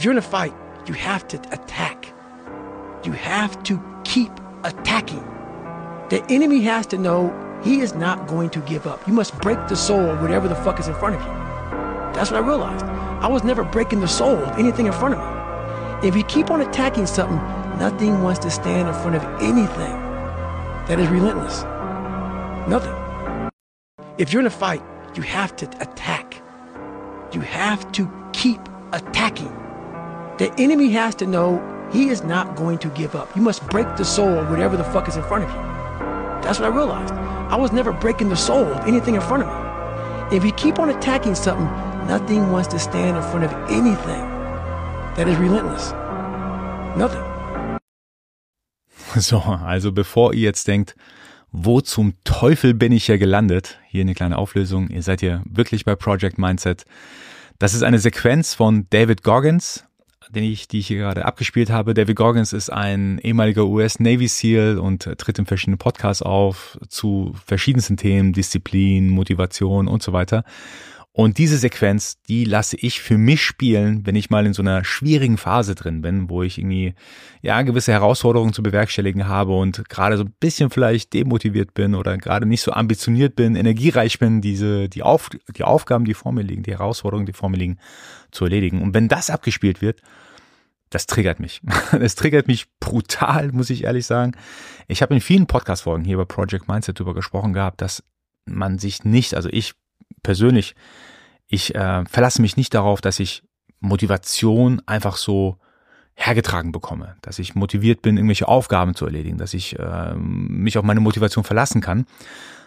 If you're in a fight, you have to attack. You have to keep attacking. The enemy has to know he is not going to give up. You must break the soul of whatever the fuck is in front of you. That's what I realized. I was never breaking the soul of anything in front of me. If you keep on attacking something, nothing wants to stand in front of anything that is relentless. Nothing. If you're in a fight, you have to attack. You have to keep attacking. The enemy has to know he is not going to give up. You must break the soul of whatever the fuck is in front of you. That's what I realized. I was never breaking the soul of anything in front of me. If you keep on attacking something, nothing wants to stand in front of anything that is relentless. Nothing. So, also bevor ihr jetzt denkt, wo zum Teufel bin ich hier gelandet? Hier eine kleine Auflösung. Ihr seid hier wirklich bei Project Mindset. Das ist eine Sequenz von David Goggins, den ich, die ich hier gerade abgespielt habe. David Goggins ist ein ehemaliger US Navy SEAL und tritt in verschiedenen Podcasts auf zu verschiedensten Themen, Disziplin, Motivation und so weiter. Und diese Sequenz, die lasse ich für mich spielen, wenn ich mal in so einer schwierigen Phase drin bin, wo ich irgendwie, ja, gewisse Herausforderungen zu bewerkstelligen habe und gerade so ein bisschen vielleicht demotiviert bin oder gerade nicht so ambitioniert bin, energiereich bin, diese, die, Auf, die Aufgaben, die vor mir liegen, die Herausforderungen, die vor mir liegen, zu erledigen. Und wenn das abgespielt wird, das triggert mich. Das triggert mich brutal, muss ich ehrlich sagen. Ich habe in vielen Podcast-Folgen hier über Project Mindset darüber gesprochen gehabt, dass man sich nicht, also ich persönlich, ich äh, verlasse mich nicht darauf, dass ich Motivation einfach so hergetragen bekomme, dass ich motiviert bin, irgendwelche Aufgaben zu erledigen, dass ich äh, mich auf meine Motivation verlassen kann,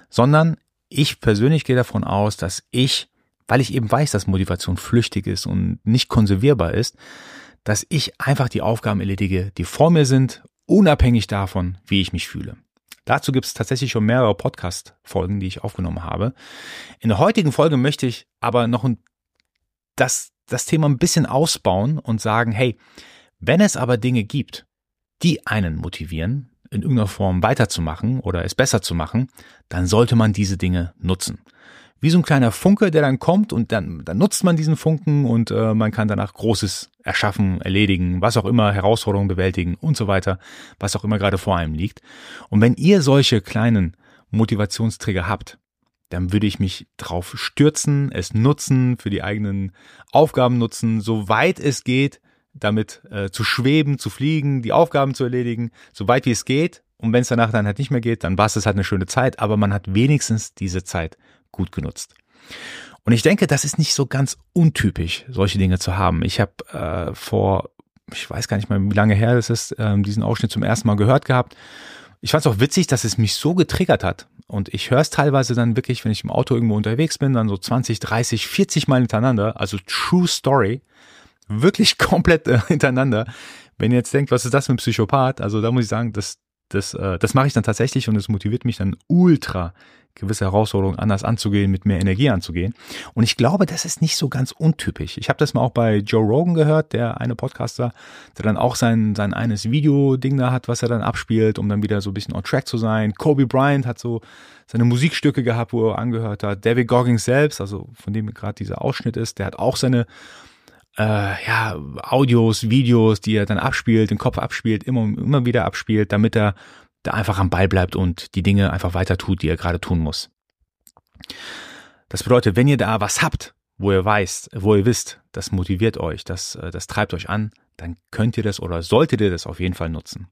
sondern ich persönlich gehe davon aus, dass ich, weil ich eben weiß, dass Motivation flüchtig ist und nicht konservierbar ist, dass ich einfach die Aufgaben erledige, die vor mir sind, unabhängig davon, wie ich mich fühle. Dazu gibt es tatsächlich schon mehrere Podcast-Folgen, die ich aufgenommen habe. In der heutigen Folge möchte ich aber noch das, das Thema ein bisschen ausbauen und sagen, hey, wenn es aber Dinge gibt, die einen motivieren, in irgendeiner Form weiterzumachen oder es besser zu machen, dann sollte man diese Dinge nutzen wie so ein kleiner Funke, der dann kommt und dann, dann nutzt man diesen Funken und äh, man kann danach Großes erschaffen, erledigen, was auch immer, Herausforderungen bewältigen und so weiter, was auch immer gerade vor einem liegt. Und wenn ihr solche kleinen Motivationsträger habt, dann würde ich mich drauf stürzen, es nutzen, für die eigenen Aufgaben nutzen, soweit es geht, damit äh, zu schweben, zu fliegen, die Aufgaben zu erledigen, soweit wie es geht. Und wenn es danach dann halt nicht mehr geht, dann war es halt eine schöne Zeit, aber man hat wenigstens diese Zeit gut genutzt. Und ich denke, das ist nicht so ganz untypisch, solche Dinge zu haben. Ich habe äh, vor, ich weiß gar nicht mehr, wie lange her das ist, äh, diesen Ausschnitt zum ersten Mal gehört gehabt. Ich fand es auch witzig, dass es mich so getriggert hat. Und ich höre es teilweise dann wirklich, wenn ich im Auto irgendwo unterwegs bin, dann so 20, 30, 40 Mal hintereinander. Also True Story. Wirklich komplett äh, hintereinander. Wenn ihr jetzt denkt, was ist das für ein Psychopath? Also da muss ich sagen, das, das, äh, das mache ich dann tatsächlich und es motiviert mich dann ultra, gewisse Herausforderungen anders anzugehen, mit mehr Energie anzugehen. Und ich glaube, das ist nicht so ganz untypisch. Ich habe das mal auch bei Joe Rogan gehört, der eine Podcaster, der dann auch sein, sein eines Video-Ding da hat, was er dann abspielt, um dann wieder so ein bisschen on track zu sein. Kobe Bryant hat so seine Musikstücke gehabt, wo er angehört hat. David Goggins selbst, also von dem gerade dieser Ausschnitt ist, der hat auch seine äh, ja, Audios, Videos, die er dann abspielt, den Kopf abspielt, immer, immer wieder abspielt, damit er da einfach am Ball bleibt und die Dinge einfach weiter tut, die er gerade tun muss. Das bedeutet, wenn ihr da was habt, wo ihr weißt, wo ihr wisst, das motiviert euch, das, äh, das treibt euch an, dann könnt ihr das oder solltet ihr das auf jeden Fall nutzen.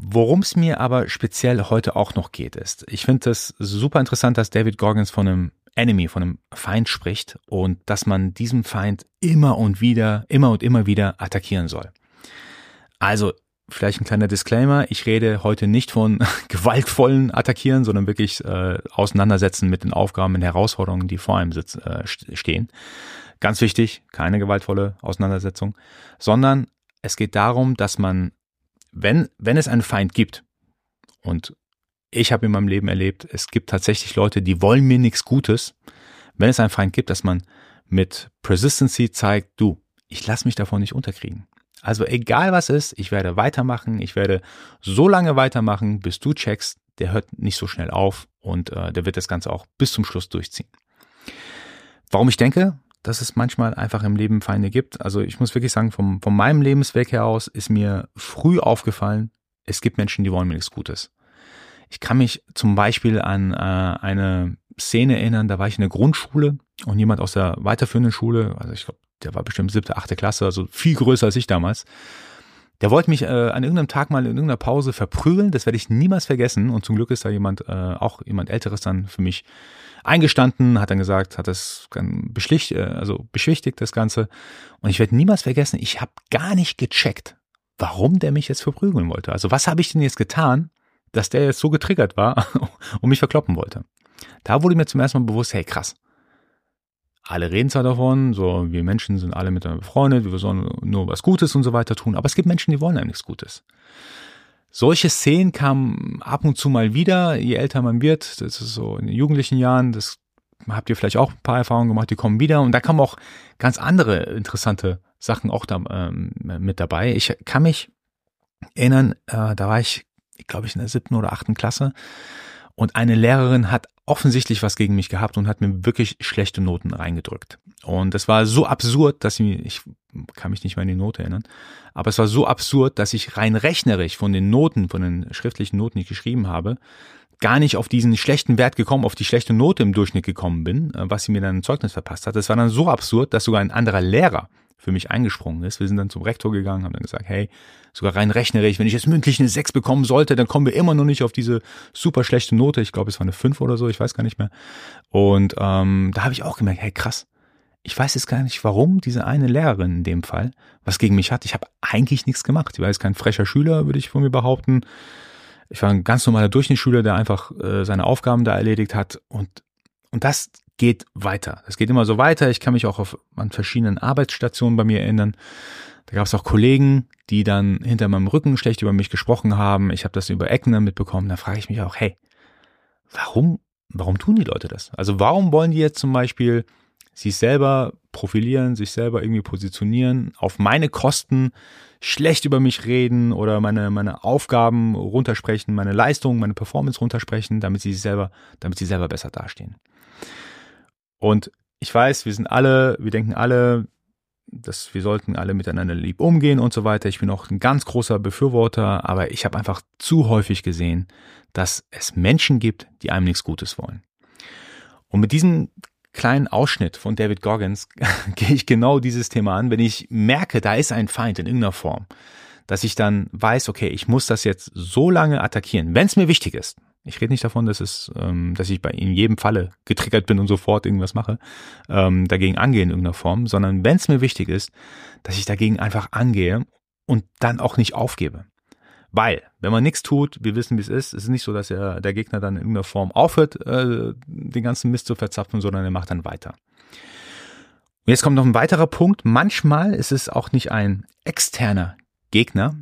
Worum es mir aber speziell heute auch noch geht, ist, ich finde es super interessant, dass David Goggins von einem Enemy, von einem Feind spricht und dass man diesem Feind immer und wieder, immer und immer wieder attackieren soll. Also vielleicht ein kleiner Disclaimer, ich rede heute nicht von gewaltvollen Attackieren, sondern wirklich äh, auseinandersetzen mit den Aufgaben und Herausforderungen, die vor einem sitz, äh, stehen. Ganz wichtig, keine gewaltvolle Auseinandersetzung, sondern es geht darum, dass man, wenn, wenn es einen Feind gibt, und ich habe in meinem Leben erlebt, es gibt tatsächlich Leute, die wollen mir nichts Gutes. Wenn es einen Feind gibt, dass man mit Persistency zeigt, du, ich lasse mich davon nicht unterkriegen. Also egal was ist, ich werde weitermachen, ich werde so lange weitermachen, bis du checkst, der hört nicht so schnell auf und äh, der wird das Ganze auch bis zum Schluss durchziehen. Warum ich denke, dass es manchmal einfach im Leben Feinde gibt. Also ich muss wirklich sagen, vom, von meinem Lebensweg her aus ist mir früh aufgefallen, es gibt Menschen, die wollen mir nichts Gutes. Ich kann mich zum Beispiel an äh, eine Szene erinnern, da war ich in der Grundschule und jemand aus der weiterführenden Schule, also ich glaube, der war bestimmt siebte, achte Klasse, also viel größer als ich damals, der wollte mich äh, an irgendeinem Tag mal in irgendeiner Pause verprügeln, das werde ich niemals vergessen. Und zum Glück ist da jemand, äh, auch jemand Älteres dann für mich eingestanden, hat dann gesagt, hat das beschlicht, äh, also beschwichtigt das Ganze. Und ich werde niemals vergessen, ich habe gar nicht gecheckt, warum der mich jetzt verprügeln wollte. Also was habe ich denn jetzt getan, dass der jetzt so getriggert war und mich verkloppen wollte. Da wurde mir zum ersten Mal bewusst, hey krass, alle reden zwar davon, so wir Menschen sind alle miteinander befreundet, wir sollen nur was Gutes und so weiter tun, aber es gibt Menschen, die wollen einem nichts Gutes. Solche Szenen kamen ab und zu mal wieder, je älter man wird, das ist so in den jugendlichen Jahren, das habt ihr vielleicht auch ein paar Erfahrungen gemacht, die kommen wieder und da kamen auch ganz andere interessante Sachen auch da, ähm, mit dabei. Ich kann mich erinnern, äh, da war ich, glaube ich, in der siebten oder achten Klasse und eine Lehrerin hat offensichtlich was gegen mich gehabt und hat mir wirklich schlechte Noten reingedrückt. Und das war so absurd, dass ich, ich kann mich nicht mehr an die Note erinnern, aber es war so absurd, dass ich rein rechnerisch von den Noten, von den schriftlichen Noten, die ich geschrieben habe, gar nicht auf diesen schlechten Wert gekommen, auf die schlechte Note im Durchschnitt gekommen bin, äh, was sie mir dann im Zeugnis verpasst hat. Das war dann so absurd, dass sogar ein anderer Lehrer für mich eingesprungen ist. Wir sind dann zum Rektor gegangen, haben dann gesagt, hey, sogar rein rechnerisch, wenn ich jetzt mündlich eine 6 bekommen sollte, dann kommen wir immer noch nicht auf diese super schlechte Note. Ich glaube, es war eine 5 oder so, ich weiß gar nicht mehr. Und ähm, da habe ich auch gemerkt, hey, krass, ich weiß jetzt gar nicht, warum diese eine Lehrerin in dem Fall was gegen mich hat. Ich habe eigentlich nichts gemacht. Ich war jetzt kein frecher Schüler, würde ich von mir behaupten. Ich war ein ganz normaler Durchschnittsschüler, der einfach äh, seine Aufgaben da erledigt hat. Und, und das geht weiter. Es geht immer so weiter. Ich kann mich auch auf, an verschiedenen Arbeitsstationen bei mir erinnern. Da gab es auch Kollegen, die dann hinter meinem Rücken schlecht über mich gesprochen haben. Ich habe das über Ecken dann mitbekommen. Da frage ich mich auch, hey, warum, warum tun die Leute das? Also warum wollen die jetzt zum Beispiel sich selber profilieren, sich selber irgendwie positionieren, auf meine Kosten schlecht über mich reden oder meine, meine Aufgaben runtersprechen, meine Leistung, meine Performance runtersprechen, damit sie selber, damit sie selber besser dastehen. Und ich weiß, wir sind alle, wir denken alle, dass wir sollten alle miteinander lieb umgehen und so weiter. Ich bin auch ein ganz großer Befürworter, aber ich habe einfach zu häufig gesehen, dass es Menschen gibt, die einem nichts Gutes wollen. Und mit diesem kleinen Ausschnitt von David Goggins gehe ich genau dieses Thema an, wenn ich merke, da ist ein Feind in irgendeiner Form, dass ich dann weiß, okay, ich muss das jetzt so lange attackieren, wenn es mir wichtig ist. Ich rede nicht davon, dass es, ähm, dass ich bei in jedem Falle getriggert bin und sofort irgendwas mache, ähm, dagegen angehe in irgendeiner Form, sondern wenn es mir wichtig ist, dass ich dagegen einfach angehe und dann auch nicht aufgebe. Weil, wenn man nichts tut, wir wissen, wie es ist, es ist nicht so, dass er, der Gegner dann in irgendeiner Form aufhört, äh, den ganzen Mist zu verzapfen, sondern er macht dann weiter. Und jetzt kommt noch ein weiterer Punkt. Manchmal ist es auch nicht ein externer Gegner,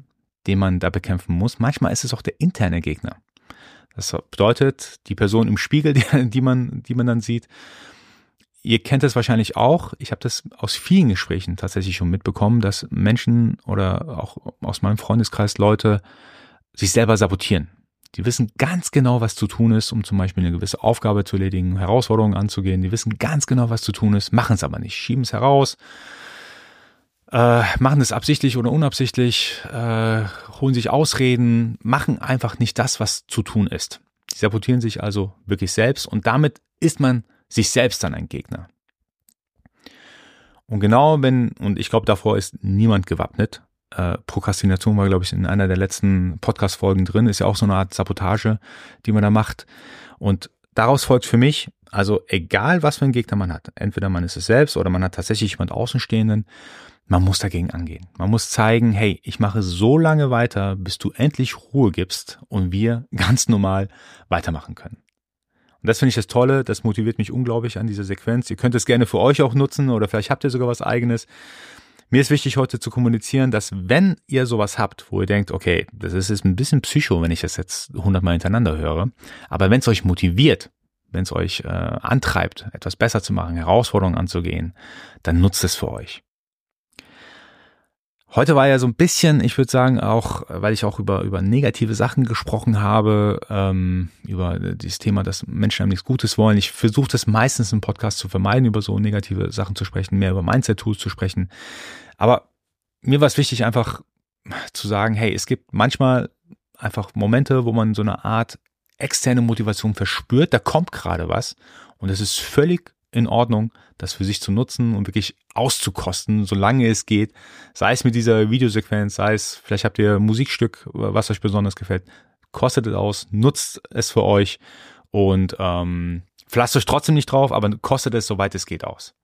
den man da bekämpfen muss. Manchmal ist es auch der interne Gegner. Das bedeutet, die Person im Spiegel, die, die, man, die man dann sieht, ihr kennt das wahrscheinlich auch. Ich habe das aus vielen Gesprächen tatsächlich schon mitbekommen, dass Menschen oder auch aus meinem Freundeskreis Leute sich selber sabotieren. Die wissen ganz genau, was zu tun ist, um zum Beispiel eine gewisse Aufgabe zu erledigen, Herausforderungen anzugehen. Die wissen ganz genau, was zu tun ist, machen es aber nicht, schieben es heraus, äh, machen es absichtlich oder unabsichtlich, äh, holen sich Ausreden, machen einfach nicht das, was zu tun ist. Sie sabotieren sich also wirklich selbst und damit ist man sich selbst dann ein Gegner. Und genau wenn, und ich glaube, davor ist niemand gewappnet. Äh, Prokrastination war, glaube ich, in einer der letzten Podcast-Folgen drin, ist ja auch so eine Art Sabotage, die man da macht. Und daraus folgt für mich, also egal was für einen Gegner man hat, entweder man ist es selbst oder man hat tatsächlich jemand Außenstehenden, man muss dagegen angehen. Man muss zeigen, hey, ich mache so lange weiter, bis du endlich Ruhe gibst und wir ganz normal weitermachen können. Und das finde ich das Tolle, das motiviert mich unglaublich an dieser Sequenz. Ihr könnt es gerne für euch auch nutzen oder vielleicht habt ihr sogar was eigenes. Mir ist wichtig heute zu kommunizieren, dass wenn ihr sowas habt, wo ihr denkt, okay, das ist jetzt ein bisschen psycho, wenn ich das jetzt hundertmal hintereinander höre, aber wenn es euch motiviert, wenn es euch äh, antreibt, etwas besser zu machen, Herausforderungen anzugehen, dann nutzt es für euch. Heute war ja so ein bisschen, ich würde sagen, auch, weil ich auch über, über negative Sachen gesprochen habe, ähm, über dieses Thema, dass Menschen einem nichts Gutes wollen. Ich versuche das meistens im Podcast zu vermeiden, über so negative Sachen zu sprechen, mehr über Mindset-Tools zu sprechen. Aber mir war es wichtig, einfach zu sagen, hey, es gibt manchmal einfach Momente, wo man so eine Art externe Motivation verspürt, da kommt gerade was und es ist völlig in Ordnung, das für sich zu nutzen und wirklich auszukosten, solange es geht. Sei es mit dieser Videosequenz, sei es, vielleicht habt ihr ein Musikstück, was euch besonders gefällt. Kostet es aus, nutzt es für euch und ähm, lasst euch trotzdem nicht drauf, aber kostet es, soweit es geht, aus.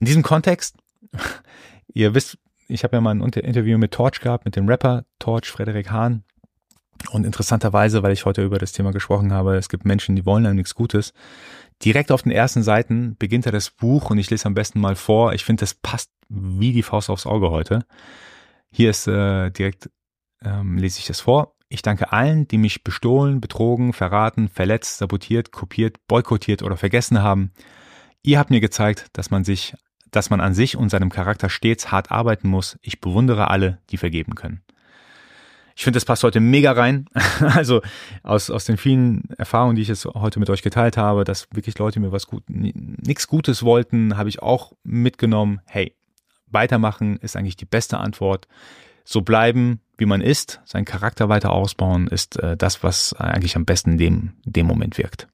In diesem Kontext, ihr wisst, ich habe ja mal ein Interview mit Torch gehabt, mit dem Rapper Torch, Frederik Hahn. Und interessanterweise, weil ich heute über das Thema gesprochen habe, es gibt Menschen, die wollen einem nichts Gutes. Direkt auf den ersten Seiten beginnt er das Buch und ich lese am besten mal vor. Ich finde, das passt wie die Faust aufs Auge heute. Hier ist äh, direkt, ähm, lese ich das vor. Ich danke allen, die mich bestohlen, betrogen, verraten, verletzt, sabotiert, kopiert, boykottiert oder vergessen haben. Ihr habt mir gezeigt, dass man sich, dass man an sich und seinem Charakter stets hart arbeiten muss. Ich bewundere alle, die vergeben können. Ich finde, das passt heute mega rein. Also aus, aus den vielen Erfahrungen, die ich jetzt heute mit euch geteilt habe, dass wirklich Leute mir was gut, nichts Gutes wollten, habe ich auch mitgenommen. Hey, weitermachen ist eigentlich die beste Antwort. So bleiben, wie man ist, seinen Charakter weiter ausbauen, ist äh, das, was eigentlich am besten in dem, dem Moment wirkt.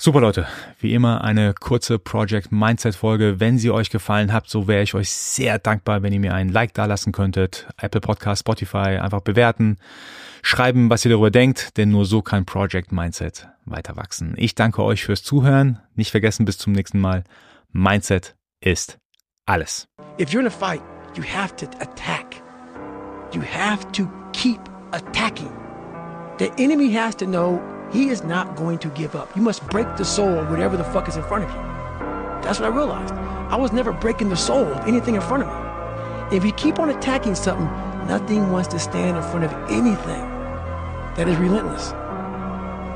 Super Leute, wie immer eine kurze Project Mindset Folge. Wenn sie euch gefallen hat, so wäre ich euch sehr dankbar, wenn ihr mir einen Like dalassen könntet. Apple Podcast, Spotify einfach bewerten, schreiben, was ihr darüber denkt, denn nur so kann Project Mindset weiter wachsen. Ich danke euch fürs Zuhören. Nicht vergessen, bis zum nächsten Mal. Mindset ist alles. If you're in a fight, you have to attack. You have to keep attacking. The enemy has to know He is not going to give up. You must break the soul of whatever the fuck is in front of you. That's what I realized. I was never breaking the soul of anything in front of me. If you keep on attacking something, nothing wants to stand in front of anything that is relentless.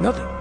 Nothing.